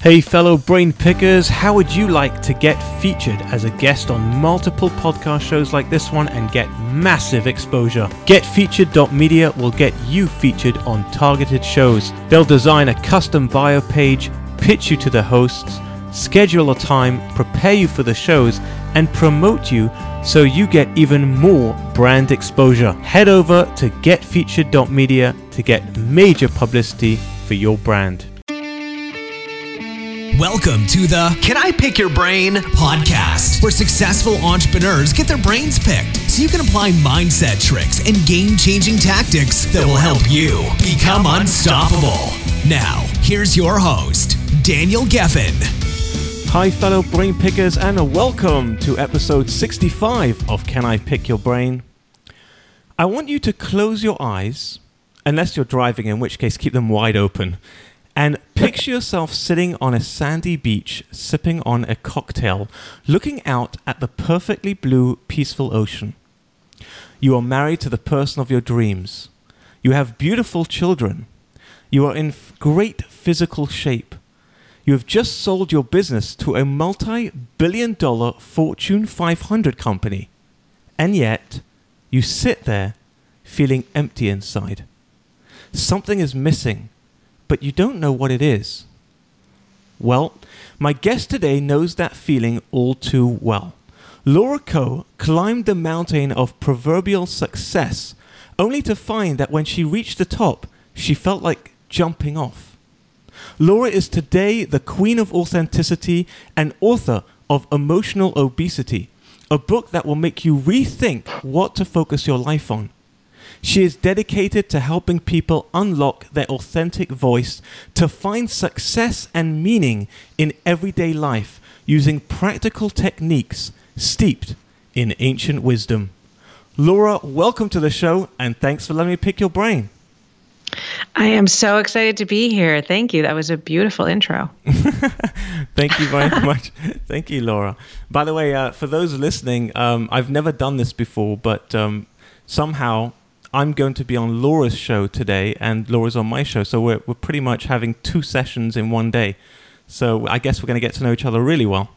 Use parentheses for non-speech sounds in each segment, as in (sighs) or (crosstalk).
Hey, fellow brain pickers, how would you like to get featured as a guest on multiple podcast shows like this one and get massive exposure? GetFeatured.media will get you featured on targeted shows. They'll design a custom bio page, pitch you to the hosts, schedule a time, prepare you for the shows, and promote you so you get even more brand exposure. Head over to GetFeatured.media to get major publicity for your brand. Welcome to the Can I Pick Your Brain podcast, where successful entrepreneurs get their brains picked so you can apply mindset tricks and game changing tactics that will help you become unstoppable. Now, here's your host, Daniel Geffen. Hi, fellow brain pickers, and welcome to episode 65 of Can I Pick Your Brain? I want you to close your eyes, unless you're driving, in which case keep them wide open and picture yourself sitting on a sandy beach, sipping on a cocktail, looking out at the perfectly blue, peaceful ocean. You are married to the person of your dreams. You have beautiful children. You are in great physical shape. You have just sold your business to a multi billion dollar Fortune 500 company. And yet, you sit there feeling empty inside. Something is missing but you don't know what it is. Well, my guest today knows that feeling all too well. Laura Coe climbed the mountain of proverbial success, only to find that when she reached the top, she felt like jumping off. Laura is today the queen of authenticity and author of Emotional Obesity, a book that will make you rethink what to focus your life on. She is dedicated to helping people unlock their authentic voice to find success and meaning in everyday life using practical techniques steeped in ancient wisdom. Laura, welcome to the show and thanks for letting me pick your brain. I am so excited to be here. Thank you. That was a beautiful intro. (laughs) Thank you very (laughs) much. Thank you, Laura. By the way, uh, for those listening, um, I've never done this before, but um, somehow I'm going to be on Laura's show today, and Laura's on my show. So we're, we're pretty much having two sessions in one day. So I guess we're going to get to know each other really well.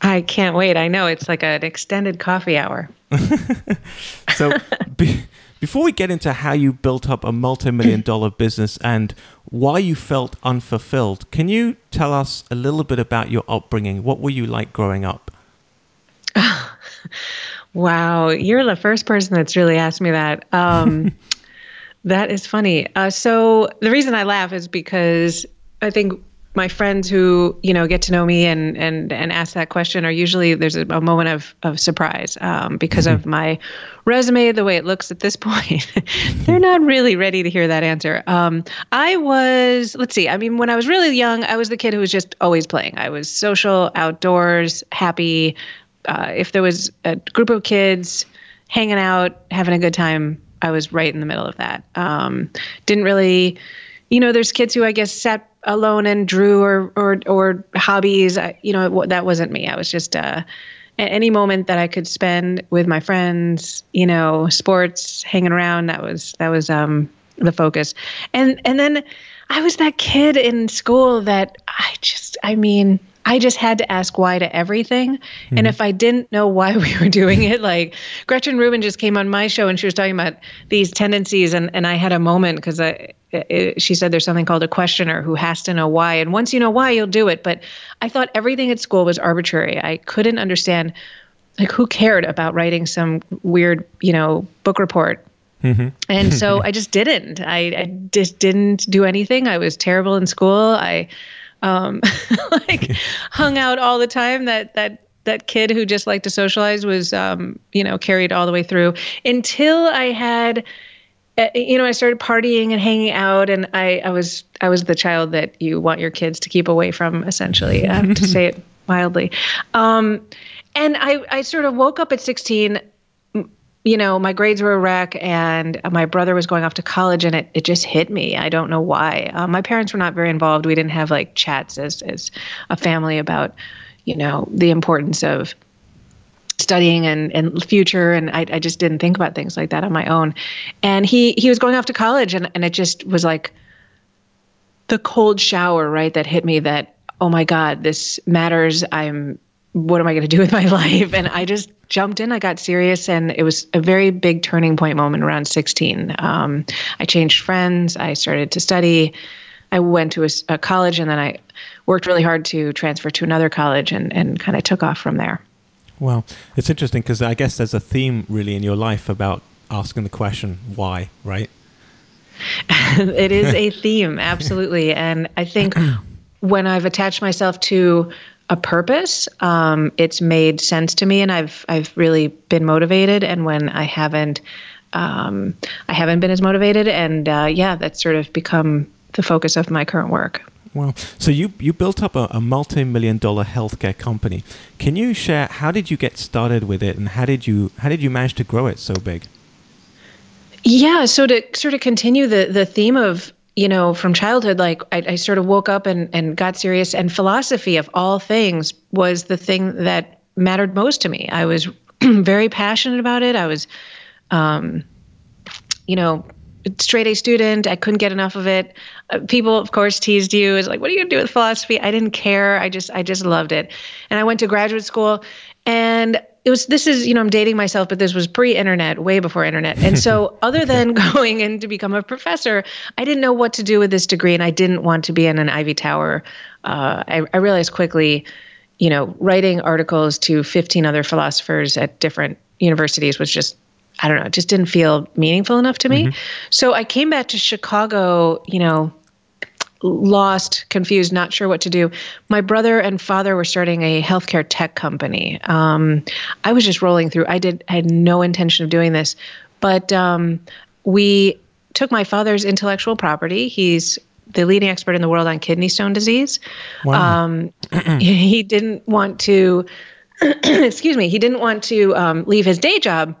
I can't wait. I know it's like an extended coffee hour. (laughs) so be, before we get into how you built up a multi-million (laughs) dollar business and why you felt unfulfilled, can you tell us a little bit about your upbringing? What were you like growing up? (laughs) Wow, you're the first person that's really asked me that. Um, (laughs) that is funny. Uh, so the reason I laugh is because I think my friends who you know get to know me and and and ask that question are usually there's a, a moment of of surprise um, because mm-hmm. of my resume the way it looks at this (laughs) point they're not really ready to hear that answer um, i was let's see i mean when i was really young i was the kid who was just always playing i was social outdoors happy uh, if there was a group of kids hanging out, having a good time, I was right in the middle of that. Um, didn't really, you know, there's kids who I guess sat alone and drew or or or hobbies. I, you know, that wasn't me. I was just uh, any moment that I could spend with my friends, you know, sports, hanging around. That was that was um, the focus. And and then I was that kid in school that I just, I mean, I just had to ask why to everything. Mm-hmm. And if I didn't know why we were doing it, like Gretchen Rubin just came on my show and she was talking about these tendencies. And, and I had a moment because I, it, she said there's something called a questioner who has to know why. And once you know why, you'll do it. But I thought everything at school was arbitrary. I couldn't understand, like, who cared about writing some weird, you know, book report Mm-hmm. And so (laughs) I just didn't. I, I, just didn't do anything. I was terrible in school. I um, (laughs) like hung out all the time. That that that kid who just liked to socialize was um, you know carried all the way through until I had uh, you know I started partying and hanging out, and I I was I was the child that you want your kids to keep away from. Essentially, I have to (laughs) say it mildly. Um, and I I sort of woke up at 16 you know, my grades were a wreck and my brother was going off to college and it, it just hit me. I don't know why. Uh, my parents were not very involved. We didn't have like chats as, as a family about, you know, the importance of studying and, and future. And I, I just didn't think about things like that on my own. And he, he was going off to college and, and it just was like the cold shower, right, that hit me that oh my God, this matters. I'm, what am I going to do with my (laughs) life? And I just jumped in. I got serious, and it was a very big turning point moment around 16. Um, I changed friends. I started to study. I went to a, a, college, and then I worked really hard to transfer to another college, and and kind of took off from there. Well, it's interesting because I guess there's a theme really in your life about asking the question why, right? (laughs) it is a (laughs) theme, absolutely, and I think (clears throat) when I've attached myself to a purpose, um, it's made sense to me, and I've I've really been motivated. And when I haven't, um, I haven't been as motivated, and uh, yeah, that's sort of become the focus of my current work. Well, so you you built up a, a multi-million dollar healthcare company. Can you share how did you get started with it, and how did you how did you manage to grow it so big? Yeah, so to sort of continue the the theme of you know, from childhood, like I, I, sort of woke up and, and got serious. And philosophy, of all things, was the thing that mattered most to me. I was (clears throat) very passionate about it. I was, um, you know, straight A student. I couldn't get enough of it. Uh, people, of course, teased you. Is like, what are you gonna do with philosophy? I didn't care. I just, I just loved it. And I went to graduate school, and it was this is you know i'm dating myself but this was pre-internet way before internet. And so (laughs) other than (laughs) going in to become a professor i didn't know what to do with this degree and i didn't want to be in an ivy tower. Uh, I, I realized quickly you know writing articles to 15 other philosophers at different universities was just i don't know it just didn't feel meaningful enough to me. Mm-hmm. so i came back to chicago you know lost, confused, not sure what to do. My brother and father were starting a healthcare tech company. Um, I was just rolling through. I did. I had no intention of doing this, but um, we took my father's intellectual property. He's the leading expert in the world on kidney stone disease. Wow. Um, (clears throat) he didn't want to. (clears throat) excuse me. He didn't want to um, leave his day job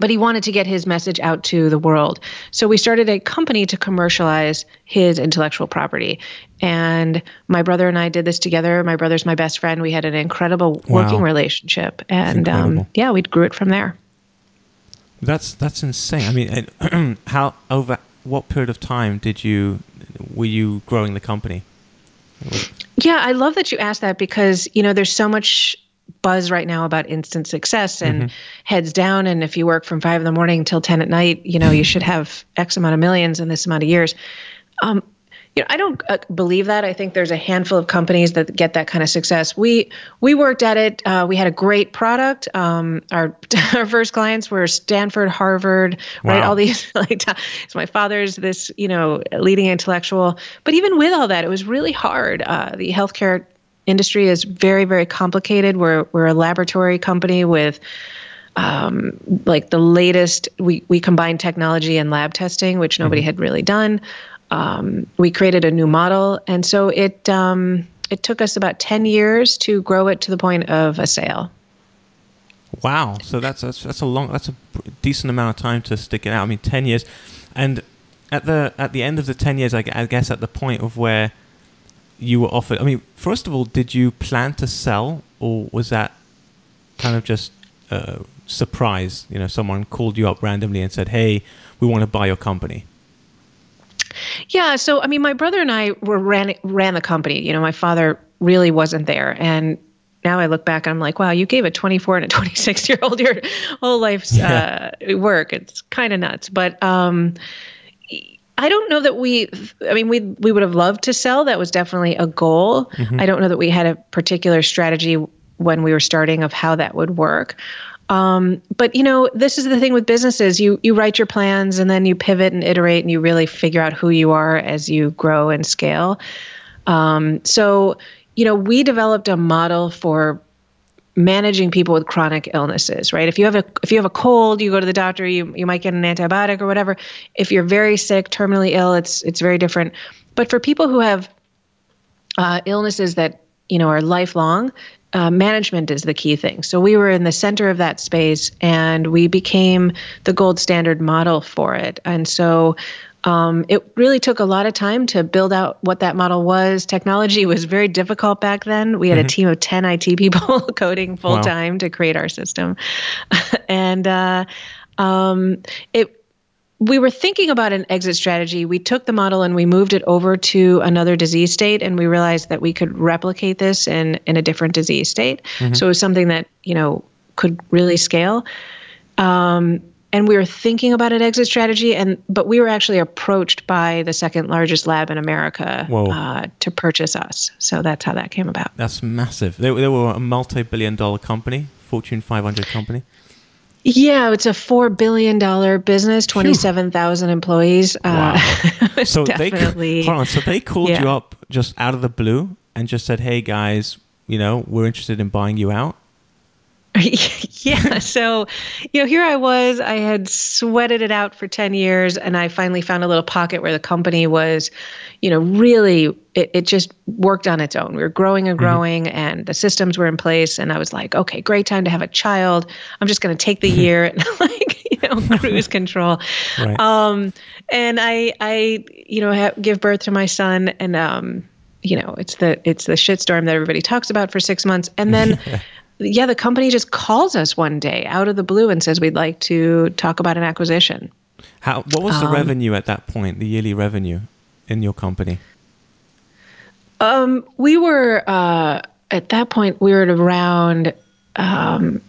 but he wanted to get his message out to the world. So we started a company to commercialize his intellectual property. And my brother and I did this together. My brother's my best friend. We had an incredible wow. working relationship. And um, yeah, we grew it from there. That's that's insane. I mean, (clears throat) how over what period of time did you were you growing the company? Yeah, I love that you asked that because you know there's so much buzz right now about instant success and mm-hmm. heads down. And if you work from five in the morning till 10 at night you know you should have x amount of millions in this amount of years. Um, you know i don't uh, believe that. I think there's a handful of companies that get that kind of success. We we worked at it. Uh, we had a great product. Um, our (laughs) our first clients were stanford harvard wow. right all these (laughs) like so my father's this you know leading intellectual. But even with all that it was really hard. Uh, the healthcare industry is very, very complicated. We're we're a laboratory company with um, like the latest. We we combine technology and lab testing, which nobody mm-hmm. had really done. Um, we created a new model, and so it um, it took us about ten years to grow it to the point of a sale. Wow! So that's that's that's a long that's a decent amount of time to stick it out. I mean, ten years, and at the at the end of the ten years, I, I guess at the point of where you were offered? I mean, first of all, did you plan to sell, or was that kind of just a surprise? You know, someone called you up randomly and said, "Hey, we want to buy your company." Yeah, so I mean, my brother and I were ran ran the company. You know, my father really wasn't there, and now I look back and I'm like, wow, you gave a 24 and a 26 year old your whole life's yeah. uh, work. It's kind of nuts, but um, I don't know that we. I mean, we we would have loved to sell. That was definitely a goal. Mm-hmm. I don't know that we had a particular strategy when we were starting of how that would work. Um, but you know, this is the thing with businesses. You you write your plans and then you pivot and iterate and you really figure out who you are as you grow and scale. Um, so you know, we developed a model for managing people with chronic illnesses, right? If you have a if you have a cold, you go to the doctor, you you might get an antibiotic or whatever. If you're very sick, terminally ill, it's it's very different. But for people who have uh, illnesses that you know are lifelong, uh, management is the key thing. So we were in the center of that space, and we became the gold standard model for it. And so um, it really took a lot of time to build out what that model was. Technology was very difficult back then. We had mm-hmm. a team of 10 IT people (laughs) coding full time wow. to create our system. (laughs) and uh, um, it we were thinking about an exit strategy. We took the model and we moved it over to another disease state, and we realized that we could replicate this in in a different disease state. Mm-hmm. So it was something that you know could really scale. Um, and we were thinking about an exit strategy, and but we were actually approached by the second largest lab in America uh, to purchase us. So that's how that came about. That's massive. They, they were a multi-billion-dollar company, Fortune 500 company. Yeah, it's a four billion dollar business, twenty seven thousand employees. Uh, wow. (laughs) Uh, so definitely, they hold on. So they called yeah. you up just out of the blue and just said, "Hey guys, you know, we're interested in buying you out." (laughs) yeah. So, you know, here I was, I had sweated it out for 10 years, and I finally found a little pocket where the company was, you know, really, it, it just worked on its own. We were growing and mm-hmm. growing, mm-hmm. and the systems were in place. And I was like, okay, great time to have a child. I'm just going to take the (laughs) year and (laughs) like, you know, cruise control. Right. Um, and I, I, you know, have, give birth to my son, and, um, you know, it's the it's the shitstorm that everybody talks about for six months, and then yeah, the company just calls us one day out of the blue and says we'd like to talk about an acquisition. How? What was the um, revenue at that point? The yearly revenue in your company? Um, we were uh, at that point we were at around um,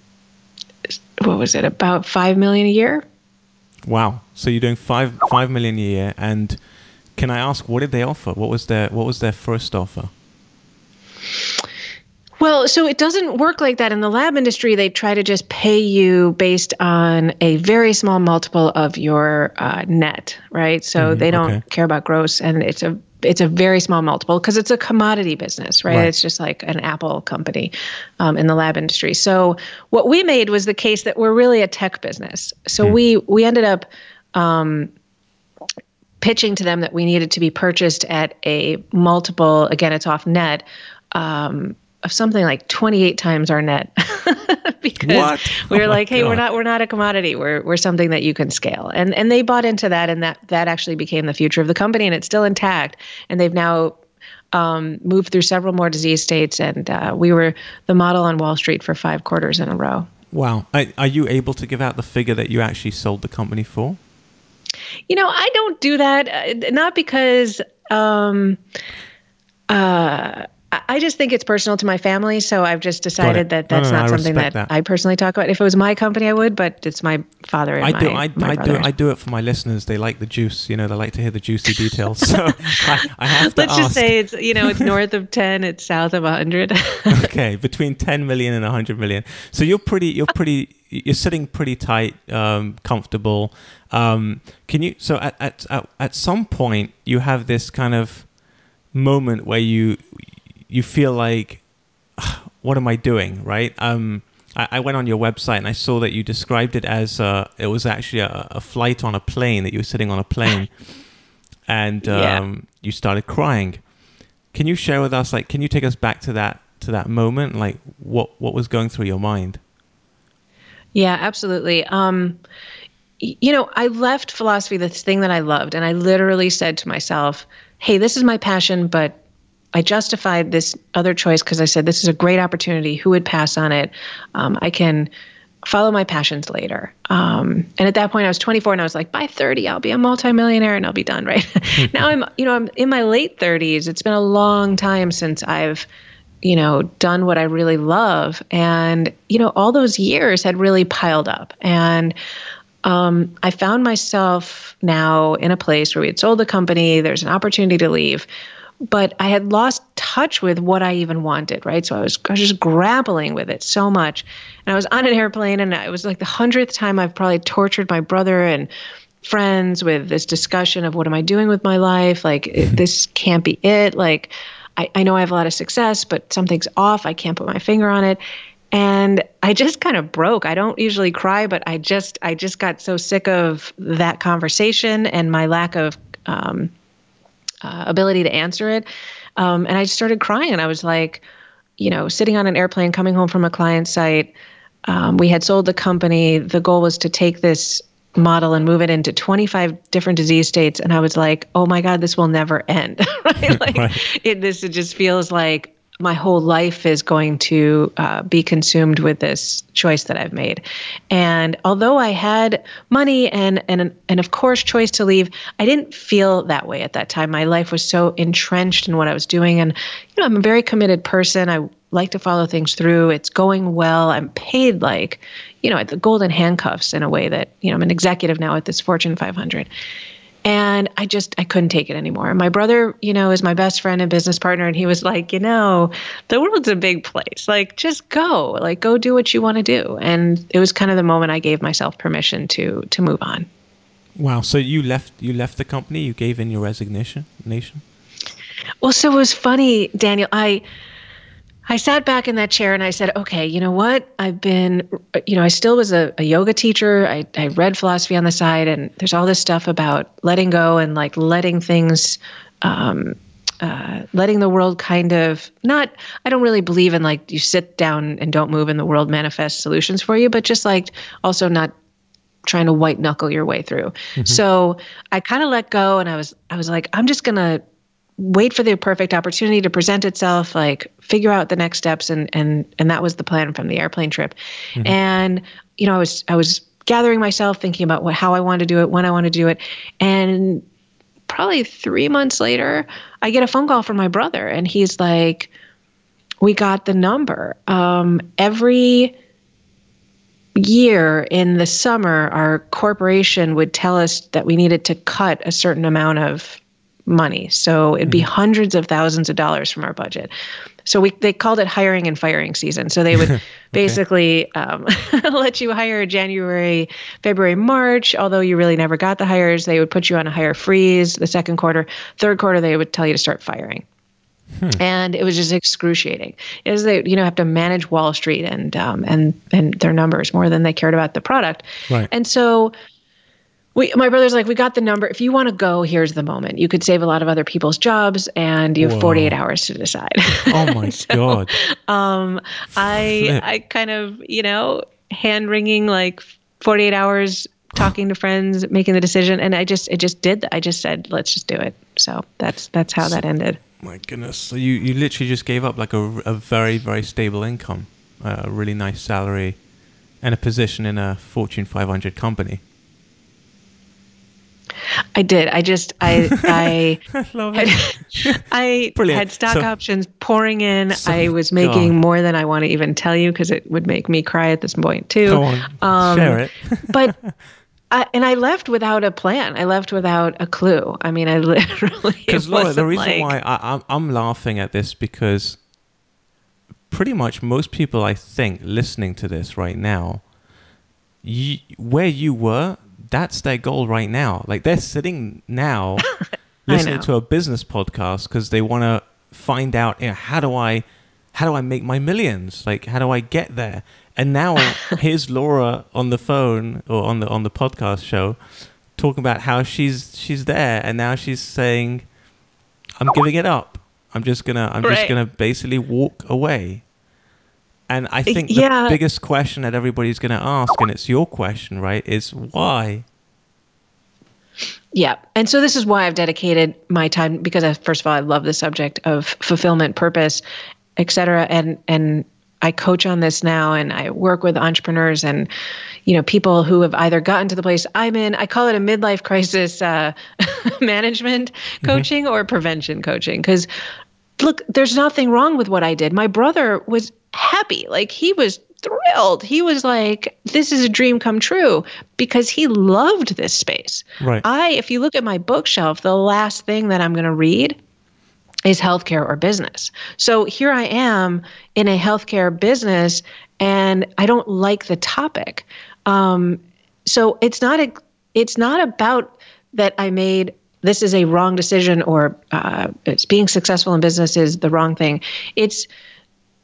what was it? About five million a year. Wow! So you're doing five five million a year, and can I ask what did they offer? What was their what was their first offer? Well, so it doesn't work like that in the lab industry. They try to just pay you based on a very small multiple of your uh, net, right? So mm, they don't okay. care about gross, and it's a it's a very small multiple because it's a commodity business, right? right? It's just like an Apple company um, in the lab industry. So what we made was the case that we're really a tech business. So mm. we we ended up. Um, pitching to them that we needed to be purchased at a multiple again it's off net um, something like 28 times our net. (laughs) Because what? we were oh like hey God. we're not we're not a commodity. We're we're something that you can scale. And and they bought into that and that that actually became the future of the company and it's still intact. And they've now um, moved through several more disease states and uh, we were the model on Wall Street for five quarters in a row. Wow. Are, are you able to give out the figure that you actually sold the company for? You know I don't do that uh, not because um, uh, I just think it's personal to my family, so I've just decided that that's no, no, not something that, that, I personally talk about. If it was my company, I would, but it's my father and I do, my, I, my I do, I do it for my listeners. They like the juice, you know. They like to hear the juicy details. So (laughs) I, I, have to Let's ask. just say it's you know it's (laughs) north of ten, it's south of hundred. (laughs) okay, between ten million and hundred million. So you're pretty, you're pretty, you're sitting pretty tight, um, comfortable. Um, can you? So at, at at at some point, you have this kind of moment where you you feel like, (sighs) what am I doing, right? Um, I, I, went on your website and I saw that you described it as uh, it was actually a, a, flight on a plane that you were sitting on a plane, (laughs) and um, yeah. you started crying. Can you share with us, like, can you take us back to that to that moment, like what what was going through your mind? Yeah, absolutely. Um, you know, I left philosophy, this thing that I loved, and I literally said to myself, "Hey, this is my passion, but I justified this other choice because I said, this is a great opportunity. Who would pass on it? Um, I can follow my passions later. Um, and at that point, I was 24 and I was like, by 30, I'll be a multimillionaire and I'll be done, (laughs) right? now I'm, you know, I'm in my late 30s. It's been a long time since I've, you know, done what I really love. And, you know, all those years had really piled up. And, um, I found myself now in a place where we had sold the company. There's an opportunity to leave but I had lost touch with what I even wanted, right? So I was, I was just grappling with it so much. And I was on an airplane, and it was like the hundredth time I've probably tortured my brother and friends with this discussion of what am I doing with my life? Like, this can't be it. Like, I, I know I have a lot of success, but something's off. I can't put my finger on it. And I just kind of broke. I don't usually cry, but I just I just got so sick of that conversation and my lack of um, uh, ability to answer it. Um, and I just started crying. I was like, you know, sitting on an airplane coming home from a client site. Um, we had sold the company. The goal was to take this model and move it into 25 different disease states. And I was like, oh my God, this will never end. (laughs) right? Like, (laughs) right. It, this it just feels like my whole life is going to uh, be consumed with this choice that I've made. And although I had money and and and of course choice to leave, I didn't feel that way at that time. My life was so entrenched in what I was doing, and you know I'm a very committed person. I like to follow things through. It's going well. I'm paid like, you know, at the golden handcuffs in a way that you know I'm an executive now at this Fortune 500 and i just i couldn't take it anymore. My brother you know is my best friend and business partner and he was like you know the world's a big place. Like just go. Like go do what you want to do. And it was kind of the moment i gave myself permission to to move on. Wow. So you left you left the company you gave in your resignation nation? Well so it was funny daniel. I I sat back in that chair and I said, okay, you know what? I've been, you know, I still was a, a, yoga teacher. I, I read philosophy on the side, and there's all this stuff about letting go and like letting things, um, uh, letting the world kind of not, I don't really believe in like you sit down and don't move and the world manifests solutions for you, but just like also not trying to white knuckle your way through. Mm-hmm. So I kind of let go and I was, I was like, I'm just going to wait for the perfect opportunity to present itself like figure out the next steps and and and that was the plan from the airplane trip mm-hmm. and you know i was i was gathering myself thinking about what how i want to do it when i want to do it and probably 3 months later i get a phone call from my brother and he's like we got the number um, every year in the summer our corporation would tell us that we needed to cut a certain amount of money. So it'd be mm-hmm. hundreds of thousands of dollars from our budget. So we they called it hiring and firing season. So they would (laughs) okay. basically um, (laughs) let you hire January, February, March. Although you really never got the hires, they would put you on a hire freeze. The second quarter, third quarter, they would tell you to start firing. Hmm. And it was just excruciating. Is they you know have to manage Wall Street and um, and and their numbers more than they cared about the product. Right. And so we, my brother's like, we got the number. If you want to go, here's the moment. You could save a lot of other people's jobs, and you have Whoa. 48 hours to decide. Oh my (laughs) so, god! Um, I Flip. I kind of you know hand wringing like 48 hours, talking to friends, making the decision, and I just it just did. I just said, let's just do it. So that's that's how that ended. My goodness! So you you literally just gave up like a, a very very stable income, a really nice salary, and a position in a Fortune 500 company. I did. I just I I (laughs) Love had, (laughs) I Brilliant. had stock so, options pouring in. So, I was making more than I want to even tell you because it would make me cry at this point too. Go on, um, share it. but (laughs) I, and I left without a plan. I left without a clue. I mean, I literally because Laura, the reason like, why I, I'm I'm laughing at this because pretty much most people I think listening to this right now, you, where you were that's their goal right now. Like they're sitting now (laughs) listening to a business podcast because they want to find out you know, how do I how do I make my millions? Like how do I get there? And now (laughs) here's Laura on the phone or on the on the podcast show talking about how she's she's there and now she's saying I'm giving it up. I'm just gonna I'm right. just gonna basically walk away. And I think the yeah. biggest question that everybody's going to ask, and it's your question, right, is why? Yeah. And so this is why I've dedicated my time because I, first of all, I love the subject of fulfillment, purpose, et cetera. And, and I coach on this now and I work with entrepreneurs and, you know, people who have either gotten to the place I'm in. I call it a midlife crisis uh, (laughs) management mm-hmm. coaching mm-hmm. or prevention coaching. Because look, there's nothing wrong with what I did. My brother was happy. Like he was thrilled. He was like, this is a dream come true because he loved this space. Right. I, if you look at my bookshelf, the last thing that I'm going to read is healthcare or business. So here I am in a healthcare business and I don't like the topic. Um, so it's not a, it's not about that I made this is a wrong decision or uh, it's being successful in business is the wrong thing. It's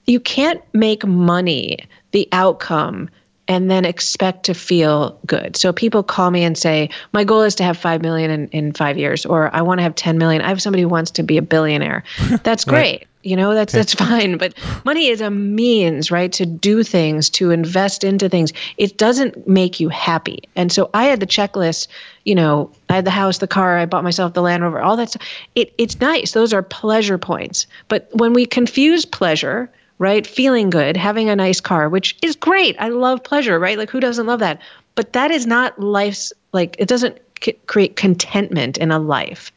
you can't make money the outcome and then expect to feel good. So people call me and say, "My goal is to have 5 million in, in 5 years," or "I want to have 10 million." I have somebody who wants to be a billionaire. (laughs) That's great. right. You know, that's that's fine, but money is a means, right, to do things, to invest into things. It doesn't make you happy. And so I had the checklist, you know, I had the house, the car, I bought myself the Land Rover, all that stuff. It it's nice. Those are pleasure points. But when we confuse pleasure right? Feeling good, having a nice car, which is great. I love pleasure, right? Like who doesn't love that? But that is not life's like it doesn't c- create contentment in a life.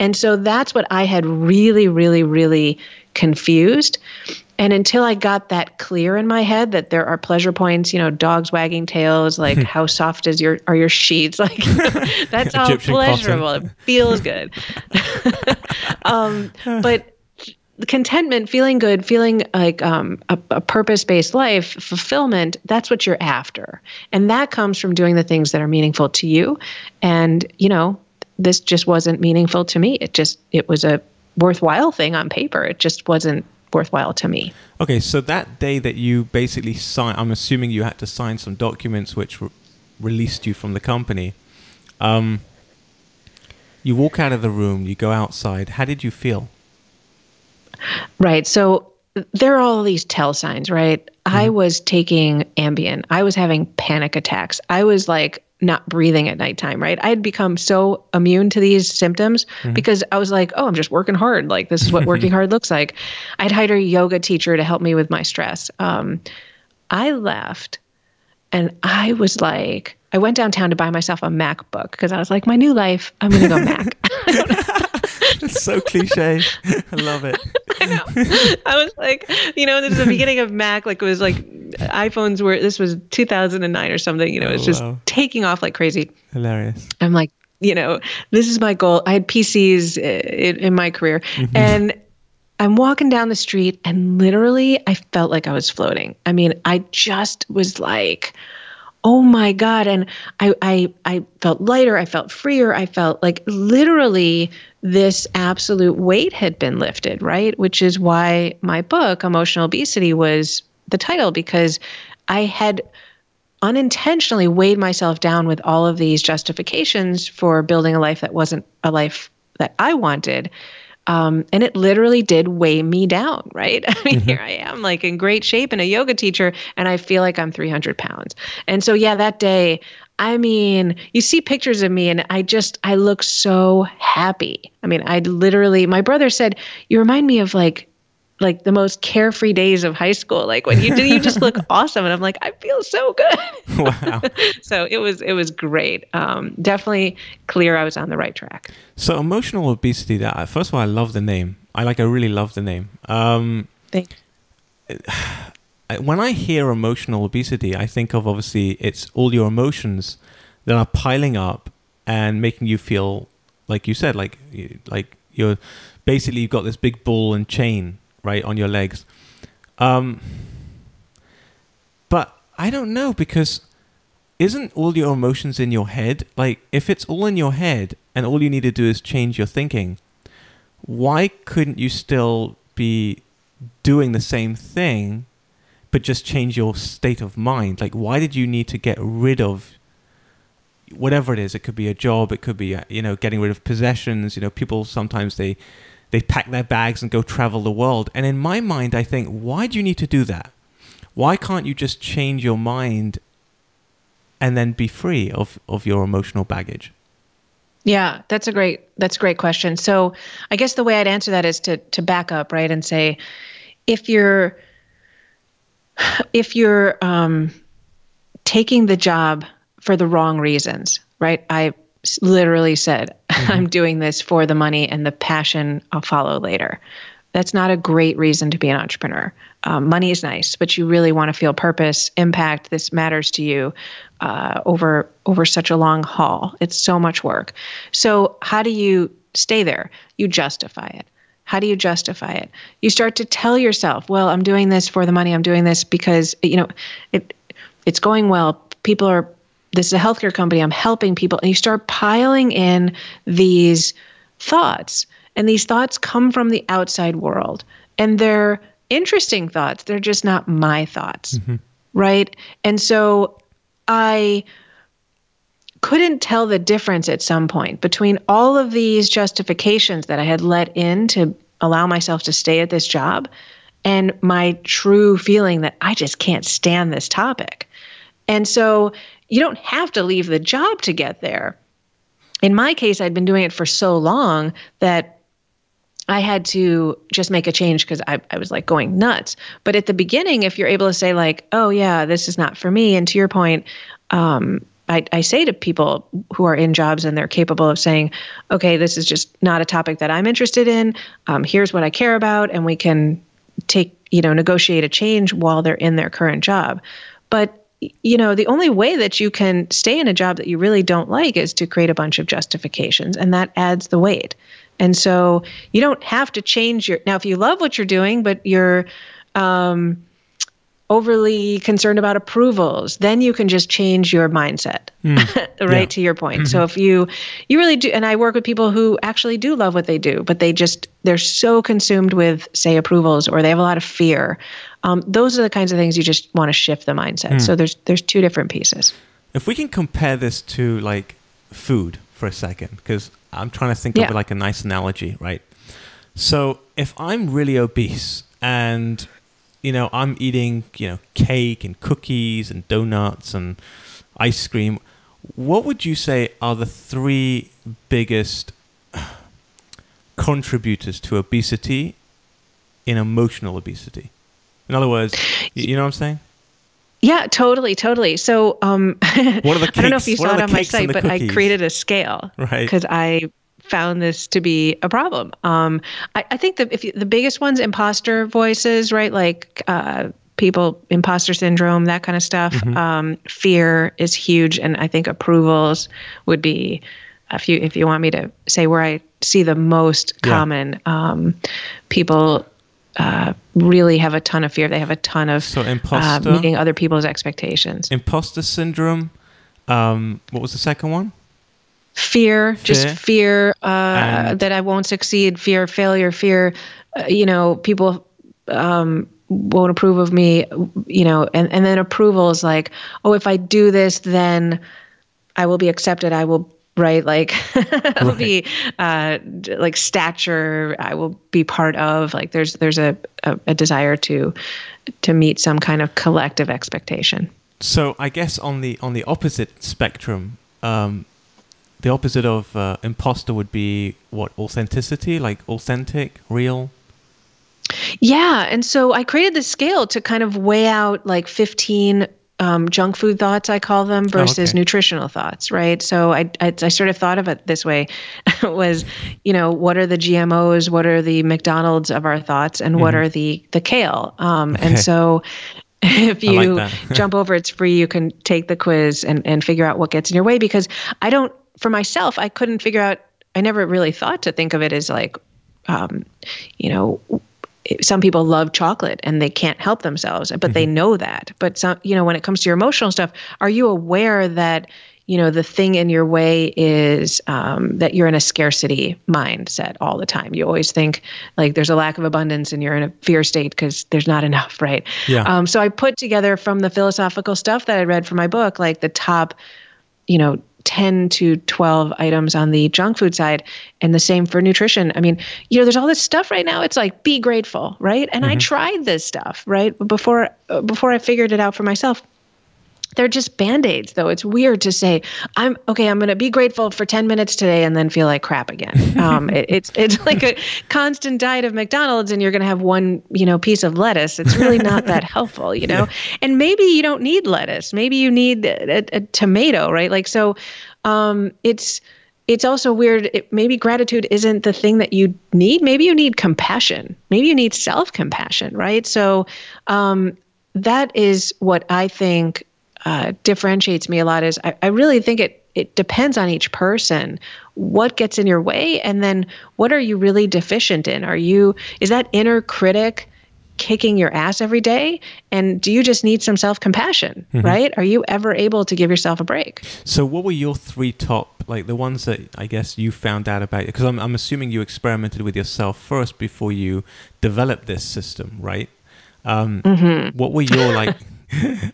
And so that's what I had really really really confused. And until I got that clear in my head that there are pleasure points, you know, dogs wagging tails, like how soft is your are your sheets, (laughs) like (laughs) that's all pleasurable. It feels good. (laughs) um, but contentment, feeling good, feeling like um, a, a purpose based life, fulfillment, that's what you're after. And that comes from doing the things that are meaningful to you. And, you know, this just wasn't meaningful to me. It just, it was a worthwhile thing on paper. It just wasn't worthwhile to me. Okay, so that day that you basically signed, I'm assuming you had to sign some documents which re- released you from the company. Um, you walk out of the room, you go outside. How did you feel? Right. So there are all these tell signs, right? Mm-hmm. I was taking Ambien. I was having panic attacks. I was like not breathing at nighttime, right? I had become so immune to these symptoms mm-hmm. because I was like, oh, I'm just working hard. Like, this is what working (laughs) hard looks like. I'd hired a yoga teacher to help me with my stress. Um, I left and I was like, I went downtown to buy myself a MacBook because I was like, my new life, I'm going to go Mac. (laughs) so cliche. (laughs) I love it. (laughs) I know. I was like, you know, this is the beginning of Mac. Like it was like iPhones were. This was 2009 or something. You know, it's oh, just wow. taking off like crazy. Hilarious. I'm like, you know, this is my goal. I had PCs in, in my career, mm-hmm. and I'm walking down the street, and literally, I felt like I was floating. I mean, I just was like oh my god and I, I i felt lighter i felt freer i felt like literally this absolute weight had been lifted, right? Which is why my book, Emotional Obesity, was the title because I had unintentionally weighed myself down with all of these justifications for building a life that wasn't a life that I wanted. Um, and it literally did weigh me down, right? (laughs) I mean, mm-hmm. here I am, like in great shape and a yoga teacher, and I feel like I'm 300 pounds. And so, yeah, that day, I mean, you see pictures of me, and I just, I look so happy. I mean, I literally, my brother said, You remind me of like like the most carefree days of high school. Like when you did, you just look (laughs) awesome, and I'm like, I feel so good. Wow! (laughs) so it was it was great. Um, definitely clear I was on the right track. So emotional obesity. That first of all, I love the name. I like. I really love the name. Um, Thank. (sighs) When I hear emotional obesity, I think of obviously it's all your emotions that are piling up and making you feel like you said, like like you're basically you've got this big ball and chain right on your legs. Um, but I don't know because isn't all your emotions in your head? Like if it's all in your head and all you need to do is change your thinking, why couldn't you still be doing the same thing but just change your state of mind? Like why did you need to get rid of whatever it is? It could be a job, it could be you know getting rid of possessions, you know people sometimes they they pack their bags and go travel the world. And in my mind, I think, why do you need to do that? Why can't you just change your mind and then be free of, of your emotional baggage? Yeah, that's a great that's a great question. So I guess the way I'd answer that is to to back up, right, and say if you're if you're um, taking the job for the wrong reasons, right? I literally said, (laughs) mm-hmm. I'm doing this for the money and the passion I'll follow later. That's not a great reason to be an entrepreneur. Um, money is nice, but you really want to feel purpose, impact. This matters to you uh, over over such a long haul. It's so much work. So how do you stay there? You justify it. How do you justify it? You start to tell yourself, "Well, I'm doing this for the money. I'm doing this because you know it. It's going well. People are this is a healthcare company. I'm helping people. And you start piling in these thoughts. And these thoughts come from the outside world. And they're interesting thoughts. They're just not my thoughts. Mm-hmm. right? And so I couldn't tell the difference at some point between all of these justifications that I had let in to allow myself to stay at this job and my true feeling that I just can't stand this topic. And so you don't have to leave the job to get there. In my case, I'd been doing it for so long that I had to just make a change because I, I was like going nuts. But at the beginning, if you're able to say, like, oh, yeah, this is not for me, and to your point, um, I, I say to people who are in jobs and they're capable of saying, okay, this is just not a topic that I'm interested in. Um, here's what I care about, and we can take, you know, negotiate a change while they're in their current job. But you know, the only way that you can stay in a job that you really don't like is to create a bunch of justifications, and that adds the weight. And so you don't have to change your. Now, if you love what you're doing, but you're um, overly concerned about approvals, then you can just change your mindset, mm. (laughs) right? Yeah. To your point. Mm-hmm. So if you you really do, and I work with people who actually do love what they do, but they just they're so consumed with say approvals or they have a lot of fear. Um, those are the kinds of things you just want to shift the mindset. Mm. So there's there's two different pieces. If we can compare this to like food for a second, because I'm trying to think yeah. of like a nice analogy, right? So if I'm really obese and you know, I'm eating, you know, cake and cookies and donuts and ice cream. What would you say are the three biggest (sighs) contributors to obesity in emotional obesity? In other words, you know what I'm saying? Yeah, totally, totally. So, um, (laughs) I don't know if you saw it on my site, but cookies? I created a scale, right? Because I found this to be a problem. Um, I, I, think that if you, the biggest ones, imposter voices, right? Like uh, people, imposter syndrome, that kind of stuff. Mm-hmm. Um, fear is huge, and I think approvals would be. If you if you want me to say where I see the most yeah. common um, people uh, really have a ton of fear. They have a ton of so imposter, uh, meeting other people's expectations. Imposter syndrome. Um, what was the second one? fear, fear. just fear uh, that I won't succeed, fear of failure, fear, uh, you know, people um, won't approve of me, you know, and, and then approval is like, oh, if I do this, then I will be accepted. I will right? Like (laughs) it'll right. be uh like stature i will be part of. Like there's there's a, a, a desire to to meet some kind of collective expectation. So i guess on the on the opposite spectrum um the opposite of uh, imposter would be what? Authenticity, like authentic, real. Yeah, and so I created this scale to kind of weigh out like 15 um, junk food thoughts, I call them, versus oh, okay. nutritional thoughts, right? So I, I, I sort of thought of it this way: (laughs) was you know what are the GMOs, what are the McDonald's of our thoughts, and mm-hmm. what are the the kale? Um. And (laughs) so (laughs) if you like jump over, it's free. You can take the quiz and and figure out what gets in your way because I don't for myself, I couldn't figure out. I never really thought to think of it as like, um, you know, some people love chocolate and they can't help themselves, but mm-hmm. they know that. But some, you know, when it comes to your emotional stuff, are you aware that you know the thing in your way is um, that you're in a scarcity mindset all the time you always think like there's a lack of abundance and you're in a fear state because there's not enough right yeah. Um, so i put together from the philosophical stuff that i read for my book like the top you know 10 to 12 items on the junk food side and the same for nutrition. I mean, you know, there's all this stuff right now. It's like be grateful, right? And mm-hmm. I tried this stuff, right? Before before I figured it out for myself they're just band-aids though. It's weird to say i'm okay i'm going to be grateful for 10 minutes today and then feel like crap again. (laughs) Um, it, it's it's like a constant diet of mcdonald's and you're going to have one you know piece of lettuce. It's really not that (laughs) helpful you know? Yeah. and maybe you don't need lettuce. Maybe you need a, a, tomato right? Like so um, it's it's also weird. It, maybe gratitude isn't the thing that you need. Maybe you need compassion. Maybe you need self-compassion right? So um, that is what i think uh, differentiates me a lot is I, I really think it it depends on each person what gets in your way and then what are you really deficient in? Are you is that inner critic kicking your ass every day? And do you just need some self-compassion mm-hmm. right? Are you ever able to give yourself a break? So what were your three top like the ones that i guess you found out about because I'm, I'm assuming you experimented with yourself first before you developed this system right? Um, mm-hmm. what were your like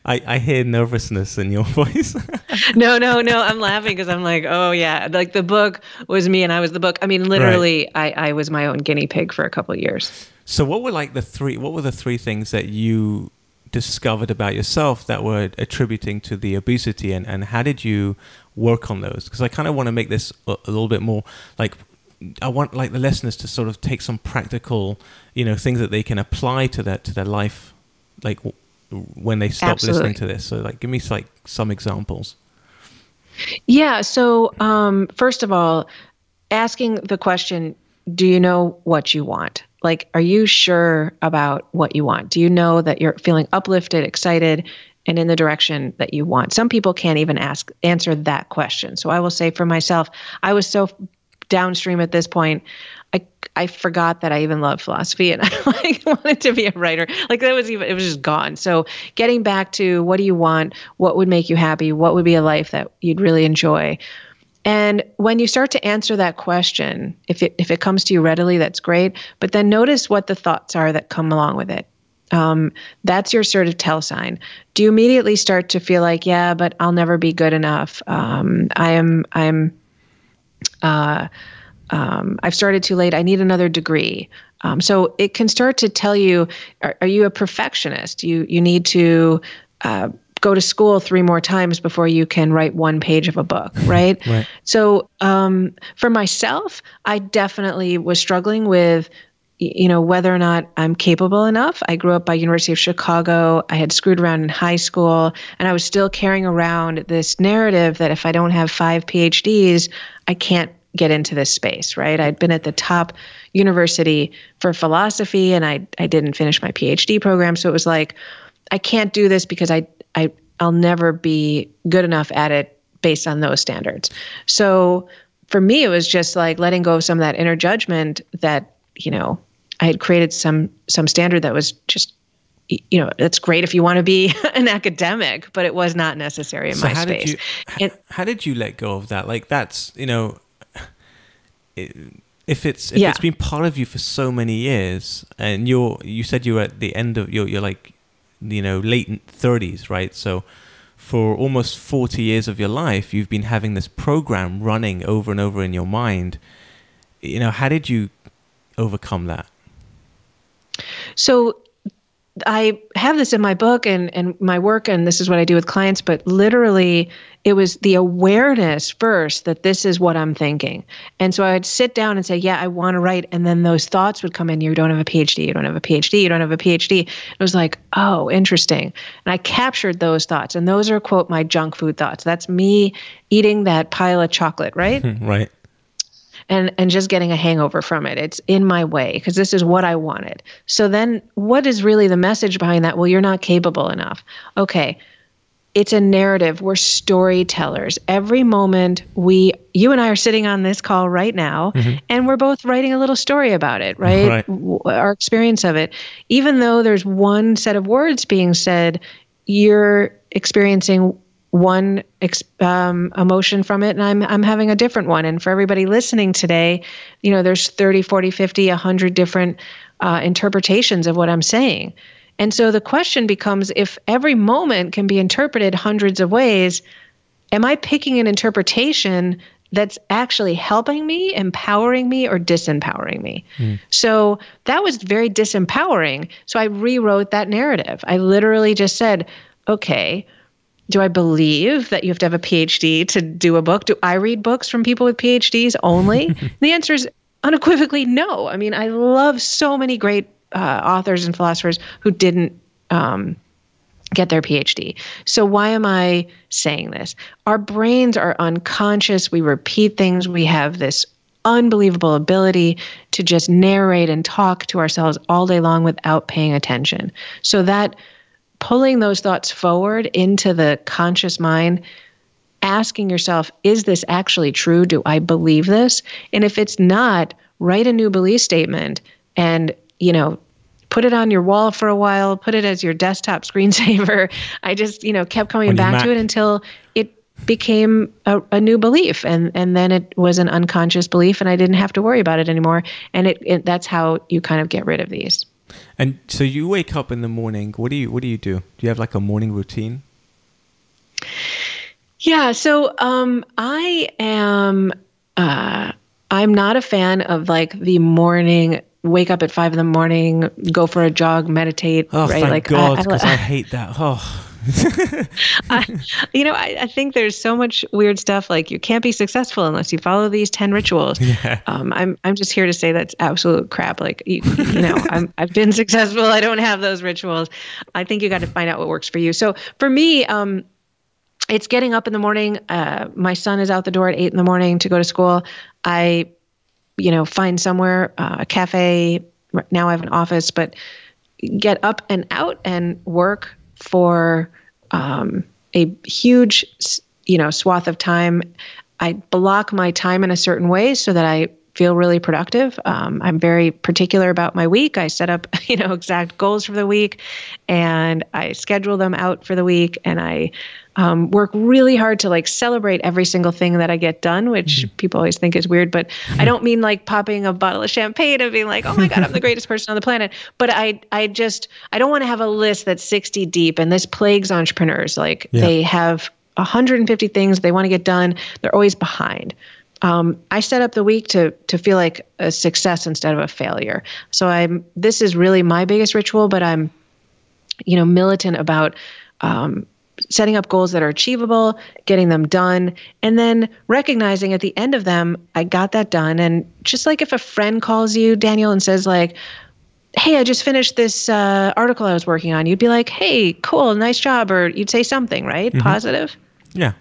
I, I hear nervousness in your (laughs) voice. no, no, no. I'm laughing because I'm like, oh yeah, like the book was me and I was the book. I mean, literally, right. I, I was my own guinea pig for a couple years. So, what were like the three? What were the three things that you discovered about yourself that were attributing to the obesity, and and how did you work on those? Because I kind of want to make this a, a little bit more like I want like the listeners to sort of take some practical, you know, things that they can apply to that to their life, like when they stop Absolutely. listening to this. So, like, give me like some examples. Yeah. So, um, first of all, asking the question, "Do you know what you want?" Like, are you sure about what you want? Do you know that you're feeling uplifted, excited, and in the direction that you want? Some people can't even ask answer that question. So, I will say for myself, I was so downstream at this point. I I forgot that I even loved philosophy and (laughs) I like wanted to be a writer. Like that was even it was just gone. So getting back to what do you want? What would make you happy? What would be a life that you'd really enjoy? And when you start to answer that question, if it if it comes to you readily, that's great. But then notice what the thoughts are that come along with it. Um, that's your sort of tell sign. Do you immediately start to feel like, yeah, but I'll never be good enough? Um, I am I'm uh, um, I've started too late. I need another degree. Um, so it can start to tell you: Are, are you a perfectionist? You you need to uh, go to school three more times before you can write one page of a book, (laughs) right? right. So um, for myself, I definitely was struggling with you know whether or not I'm capable enough. I grew up by University of Chicago. I had screwed around in high school, and I was still carrying around this narrative that if I don't have five PhDs, I can't get into this space, right? I'd been at the top university for philosophy and I I didn't finish my PhD program, so it was like I can't do this because I I I'll never be good enough at it based on those standards. So for me it was just like letting go of some of that inner judgment that, you know, I had created some some standard that was just you know, it's great if you want to be (laughs) an academic, but it was not necessary in so my how space. Did you, it, how did you let go of that? Like that's, you know, (sighs) if it's if yeah. it's been part of you for so many years, and you're you said you were at the end of your you're like you know late thirties, right? So for almost forty years of your life, you've been having this program running over and over in your mind. You know, how did you overcome that? So I have this in my book and, and my work, and this is what I do with clients, but literally, it was the awareness first that this is what I'm thinking. And so I would sit down and say, Yeah, I want to write. And then those thoughts would come in you don't have a PhD, you don't have a PhD, you don't have a PhD. It was like, Oh, interesting. And I captured those thoughts. And those are, quote, my junk food thoughts. That's me eating that pile of chocolate, right? (laughs) right and and just getting a hangover from it. It's in my way because this is what I wanted. So then what is really the message behind that? Well, you're not capable enough. Okay. It's a narrative. We're storytellers. Every moment we you and I are sitting on this call right now mm-hmm. and we're both writing a little story about it, right? right? Our experience of it. Even though there's one set of words being said, you're experiencing one um, emotion from it and I'm, I'm having a different one. And for everybody listening today you know there's 30 40 50 100 different uh, interpretations of what i'm saying. And so the question becomes if every moment can be interpreted hundreds of ways am i picking an interpretation that's actually helping me empowering me or disempowering me? Mm. so that was very disempowering. So i rewrote that narrative. I literally just said okay do I believe that you have to have a PhD to do a book? Do I read books from people with PhDs only? (laughs) the answer is unequivocally no. I mean, I love so many great uh, authors and philosophers who didn't um, get their PhD. So, why am I saying this? Our brains are unconscious. We repeat things. We have this unbelievable ability to just narrate and talk to ourselves all day long without paying attention. So, that pulling those thoughts forward into the conscious mind, asking yourself, is this actually true? Do I believe this? And if it's not, write a new belief statement and, you know, put it on your wall for a while, put it as your desktop (laughs) screensaver. I just, you know, kept coming back to it until it became a, a, new belief and and then it was an unconscious belief and I didn't have to worry about it anymore and it, it that's how you kind of get rid of these. And so you wake up in the morning. What do you What do you do? Do you have like a morning routine? Yeah. So um, I am. Uh, I'm not a fan of like the morning. Wake up at five in the morning, go for a jog, meditate. Oh, right? thank like God, I, because I, I, hate that. Oh. (laughs) I, you know, I, I, think there's so much weird stuff. Like you can't be successful unless you follow these ten rituals. (laughs) Yeah. Um, I'm I'm just here to say that's absolute crap. Like you, you know, (laughs) I'm I've been successful. I don't have those rituals. I think you got to find out what works for you. So for me, um, it's getting up in the morning. Uh, my son is out the door at eight in the morning to go to school. I, you know, find somewhere uh, a cafe. Now I have an office, but get up and out and work for um, a huge, you know, swath of time. I block my time in a certain way so that I feel really productive. Um, I'm very particular about my week. I set up, (laughs) you know, exact goals for the week, and I schedule them out for the week, and I um, work really hard to like celebrate every single thing that I get done, which mm-hmm. people always think is weird. But I don't mean like popping a bottle of champagne and being like, "Oh my god, I'm the greatest person on the planet." But I, I just, I don't want to have a list that's 60 deep, and this plagues entrepreneurs. Like yeah. they have 150 things they want to get done. They're always behind um, I set up the week to to feel like a success instead of a failure. So I'm this is really my biggest ritual, but I'm, you know, militant about um, setting up goals that are achievable, getting them done, and then recognizing at the end of them, I got that done. And just like if a friend calls you, Daniel, and says like, "Hey, I just finished this uh, article I was working on," you'd be like, "Hey, cool, nice job," or you'd say something, right? Mm-hmm. Positive. Yeah.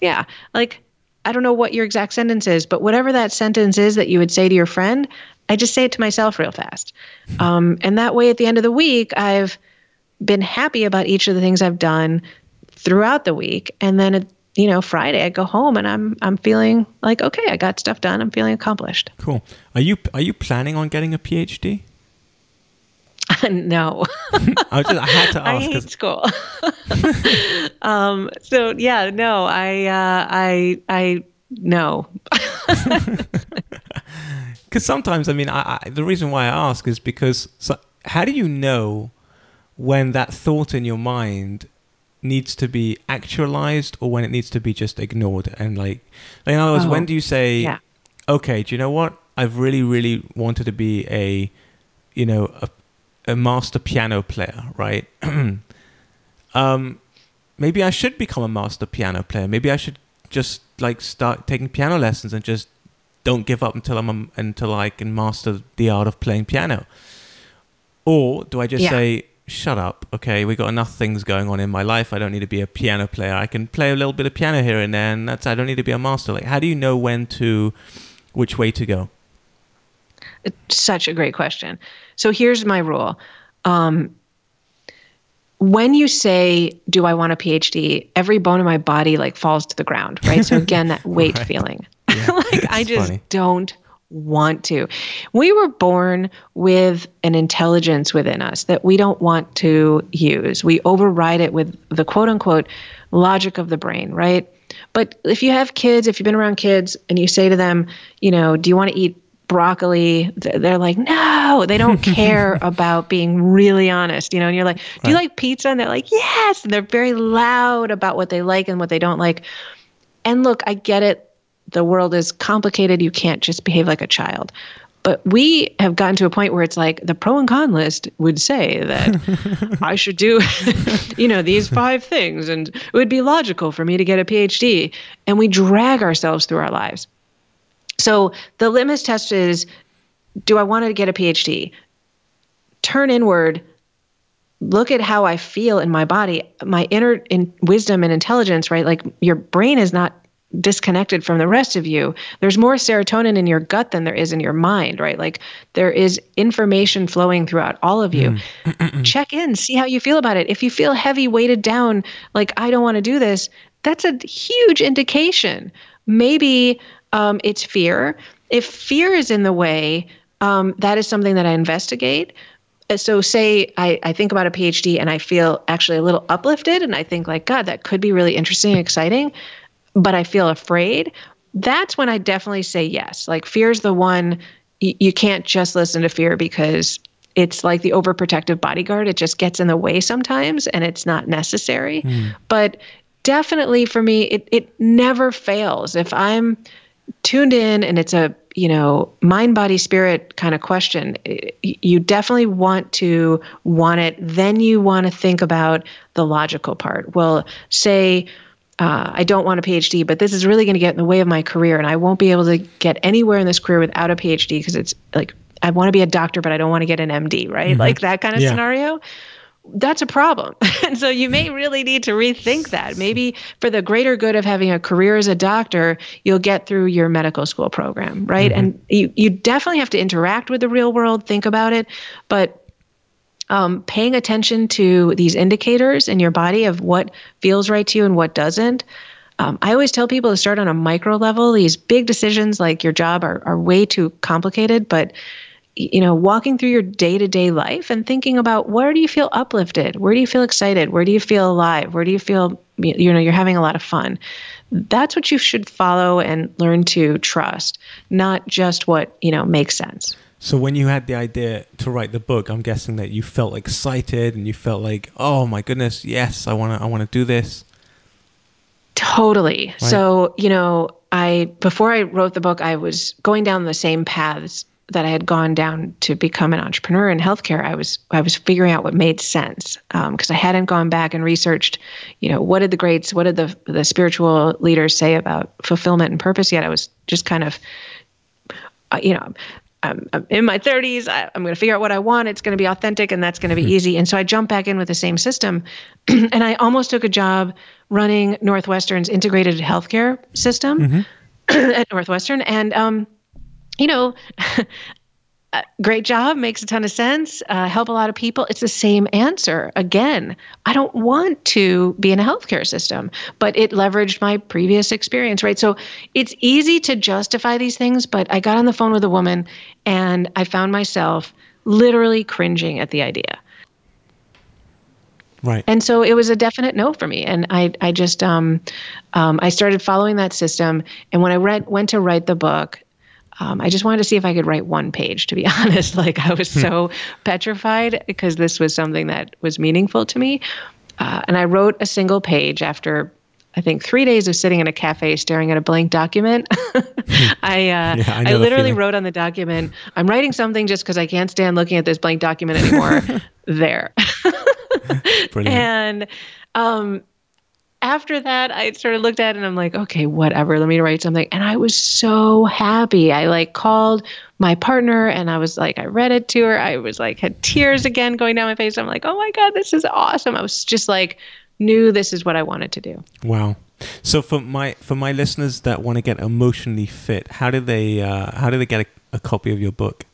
Yeah, like I don't know what your exact sentence is, but whatever that sentence is that you would say to your friend, I just say it to myself real fast. Um, and that way, at the end of the week, I've been happy about each of the things I've done throughout the week. And then, you know, Friday, I go home and I'm I'm feeling like okay, I got stuff done. I'm feeling accomplished. Cool. Are you are you planning on getting a PhD? (laughs) no. (laughs) I, just, I had to ask. I hate school. (laughs) um, so yeah, no, I, uh, I, I, no. Because sometimes, I mean, I, I, the reason why I ask is because so, how do you know when that thought in your mind needs to be actualized or when it needs to be just ignored? And like, in other words, oh, when do you say, yeah. okay, do you know what? I've really, really wanted to be a, you know, a a master piano player, right? (clears throat) um, maybe I should become a master piano player. Maybe I should just like start taking piano lessons and just don't give up until I'm a, until I can master the art of playing piano. Or do I just yeah. say, shut up, okay, we got enough things going on in my life. I don't need to be a piano player. I can play a little bit of piano here and there, and that's I don't need to be a master. Like, how do you know when to, which way to go? It's such a great question. So here's my rule. Um, when you say, "Do I want a PhD?" Every bone in my body like falls to the ground, right? So again, that (laughs) weight right. feeling. Yeah, (laughs) like I just funny. don't want to. We were born with an intelligence within us that we don't want to use. We override it with the quote unquote logic of the brain, right? But if you have kids, if you've been around kids and you say to them, you know, do you want to eat broccoli they're like no. They don't (laughs) care about being really honest you know and you're like do you like pizza? And they're like yes. And they're very loud about what they like and what they don't like. And look i get it. The world is complicated. You can't just behave like a child. But we have gotten to a point where it's like the pro and con list would say that (laughs) I should do, (laughs) you know, these five things, and it would be logical for me to get a PhD. And we drag ourselves through our lives. So the litmus test is do I want to get a PhD? Turn inward, look at how I feel in my body, my inner in wisdom and intelligence, right? Like your brain is not disconnected from the rest of you. There's more serotonin in your gut than there is in your mind, right? Like there is information flowing throughout all of you. Mm. Check in, see how you feel about it. If you feel heavy, weighted down, like I don't want to do this, that's a huge indication. Maybe um, it's fear. If fear is in the way, um, that is something that I investigate. Uh, so, say I, I think about a PhD and I feel actually a little uplifted, and I think, like, God, that could be really interesting and exciting, but I feel afraid. That's when I definitely say yes. Like, fear is the one you, you can't just listen to fear because it's like the overprotective bodyguard. It just gets in the way sometimes and it's not necessary. Mm. But definitely for me, it, it never fails. If I'm tuned in and it's a, you know, mind, body, spirit kind of question, you definitely want to want it. Then you want to think about the logical part. Well, say, uh, I don't want a PhD, but this is really going to get in the way of my career, and I won't be able to get anywhere in this career without a PhD because it's like I want to be a doctor, but I don't want to get an MD, right? Mm-hmm. Like that kind of yeah. scenario. That's a problem. (laughs) and so you may really need to rethink that. Maybe for the greater good of having a career as a doctor, you'll get through your medical school program, right? Mm-hmm. And you, you definitely have to interact with the real world, think about it. But um, paying attention to these indicators in your body of what feels right to you and what doesn't. Um, I always tell people to start on a micro level. These big decisions like your job are, are way too complicated, but you know, walking through your day to day life and thinking about where do you feel uplifted? Where do you feel excited? Where do you feel alive? Where do you feel, you know, you're having a lot of fun? That's what you should follow and learn to trust, not just what, you know, makes sense. So when you had the idea to write the book, I'm guessing that you felt excited and you felt like, "Oh my goodness, yes, I want to I want to do this." Totally. Right. So, you know, I before I wrote the book, I was going down the same paths that I had gone down to become an entrepreneur in healthcare, I was I was figuring out what made sense because um, I hadn't gone back and researched, you know, what did the greats, what did the the spiritual leaders say about fulfillment and purpose yet. I was just kind of, uh, you know. I'm, I'm, in my 30s. I, am going to figure out what I want. It's going to be authentic, and that's going to be easy. And so I jumped back in with the same system, (clears throat) and I almost took a job running Northwestern's integrated healthcare system mm-hmm. (clears throat) at Northwestern. And um, you know, (laughs) great job, makes a ton of sense, uh, help a lot of people. It's the same answer. Again, I don't want to be in a healthcare system, but it leveraged my previous experience, right? So it's easy to justify these things, but I got on the phone with a woman and I found myself literally cringing at the idea. Right. And so it was a definite no for me. And I, I just, um, um, I started following that system. And when I read, went to write the book, um, I just wanted to see if I could write one page, to be (laughs) honest. Like I was so petrified because this was something that was meaningful to me. Uh, and I wrote a single page after I think three days of sitting in a cafe staring at a blank document. (laughs) I uh, yeah, I, I, literally wrote on the document, "I'm writing something just because I can't stand looking at this blank document anymore." (laughs) there. and um, after that, I sort of looked at it and I'm like, okay, whatever, let me write something. And I was so happy. I like called my partner and I was like, I read it to her. I was like, had tears again going down my face. I'm like, oh my God, this is awesome. I was just like, knew this is what I wanted to do. Wow. So for my for my listeners that want to get emotionally fit, how do they uh, how do they get a, a copy of your book?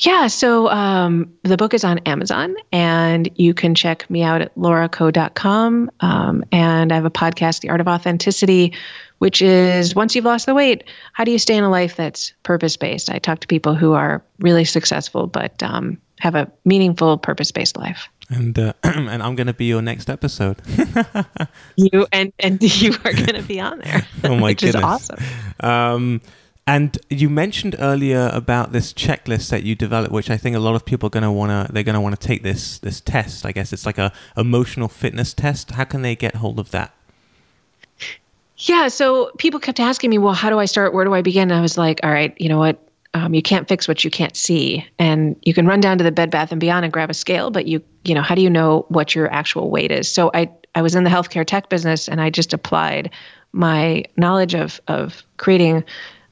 Yeah, so um, the book is on Amazon, and you can check me out at lauraco.com. Um, and I have a podcast, The Art of Authenticity, which is once you've lost the weight, how do you stay in a life that's purpose based? I talk to people who are really successful, but um, have a meaningful, purpose based life. And uh, (clears throat) and I'm going to be your next episode. (laughs) you and and (laughs) you are going to be on there. Oh my which goodness! Is awesome. And you mentioned earlier about this checklist that you developed, which I think a lot of people are going to want to they're going to want to take this this test. I guess it's like a emotional fitness test. How can they get hold of that? Yeah, so people kept asking me, well, how do I start? Where do I begin? And I was like, all right, you know what? Um, you can't fix what you can't see, and you can run down to the Bed Bath and Beyond and grab a scale, but you you know how do you know what your actual weight is? So I I was in the healthcare tech business, and I just applied my knowledge of of creating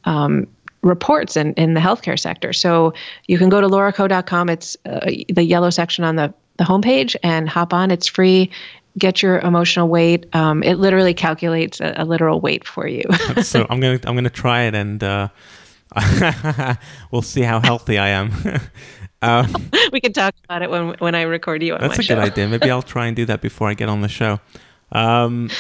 um, reports in, in the healthcare sector. So you can go to lauraco.com. It's uh, the yellow section on the, the homepage and hop on. It's free. Get your emotional weight. Um, it literally calculates a, a, literal weight for you. (laughs) so I'm gonna I'm gonna try it and uh, (laughs) we'll see how healthy I am. (laughs) Um, we can talk about it when when I record you on That's a show. good idea. Maybe I'll try and do that before I get on the show. Um,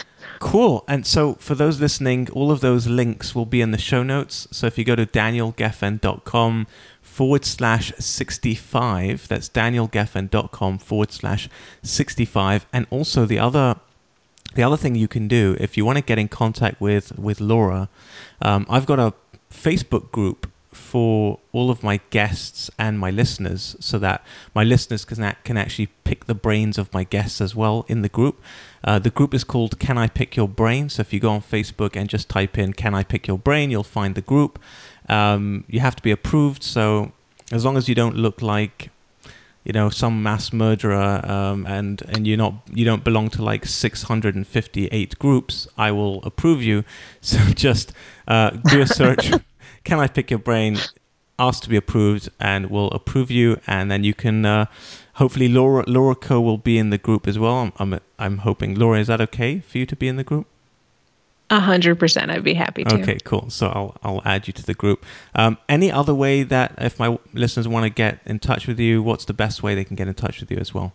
Cool. And so for those listening, all of those links will be in the show notes. So if you go to danielgeffen.com forward slash 65, that's danielgeffen.com forward slash 65. And also the other the other thing you can do if you want to get in contact with with Laura, um, I've got a Facebook group for all of my guests and my listeners so that my listeners can, can actually pick the brains of my guests as well in the group. Uh, the group is called Can I Pick Your Brain? So if you go on Facebook and just type in Can I Pick Your Brain, you'll find the group. Um, you have to be approved. So as long as you don't look like you know some mass murderer um, and and you're not you don't belong to like 658 groups i will approve you (laughs) so just uh, do a search (laughs) can i pick your brain ask to be approved and we'll approve you and then you can uh, hopefully laura laura co will be in the group as well I'm, I'm i'm hoping laura is that okay for you to be in the group a hundred percent. I'd be happy to. Okay, cool. So I'll I'll add you to the group. Um, any other way that if my listeners want to get in touch with you, what's the best way they can get in touch with you as well?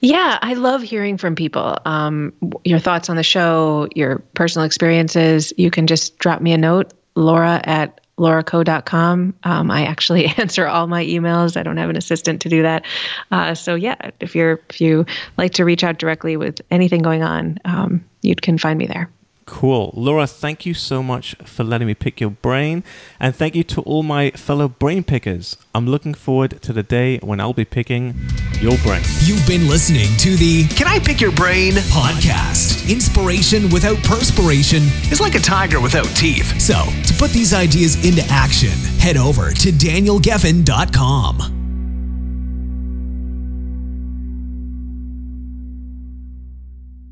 Yeah, I love hearing from people. Um, your thoughts on the show, your personal experiences. You can just drop me a note, Laura at lauraco.com. Um, I actually (laughs) answer all my emails. I don't have an assistant to do that. Uh, so yeah, if you're if you like to reach out directly with anything going on, um, you can find me there. Cool. Laura, thank you so much for letting me pick your brain. And thank you to all my fellow brain pickers. I'm looking forward to the day when I'll be picking your brain. You've been listening to the Can I Pick Your Brain podcast. Inspiration without perspiration is like a tiger without teeth. So, to put these ideas into action, head over to danielgeffen.com.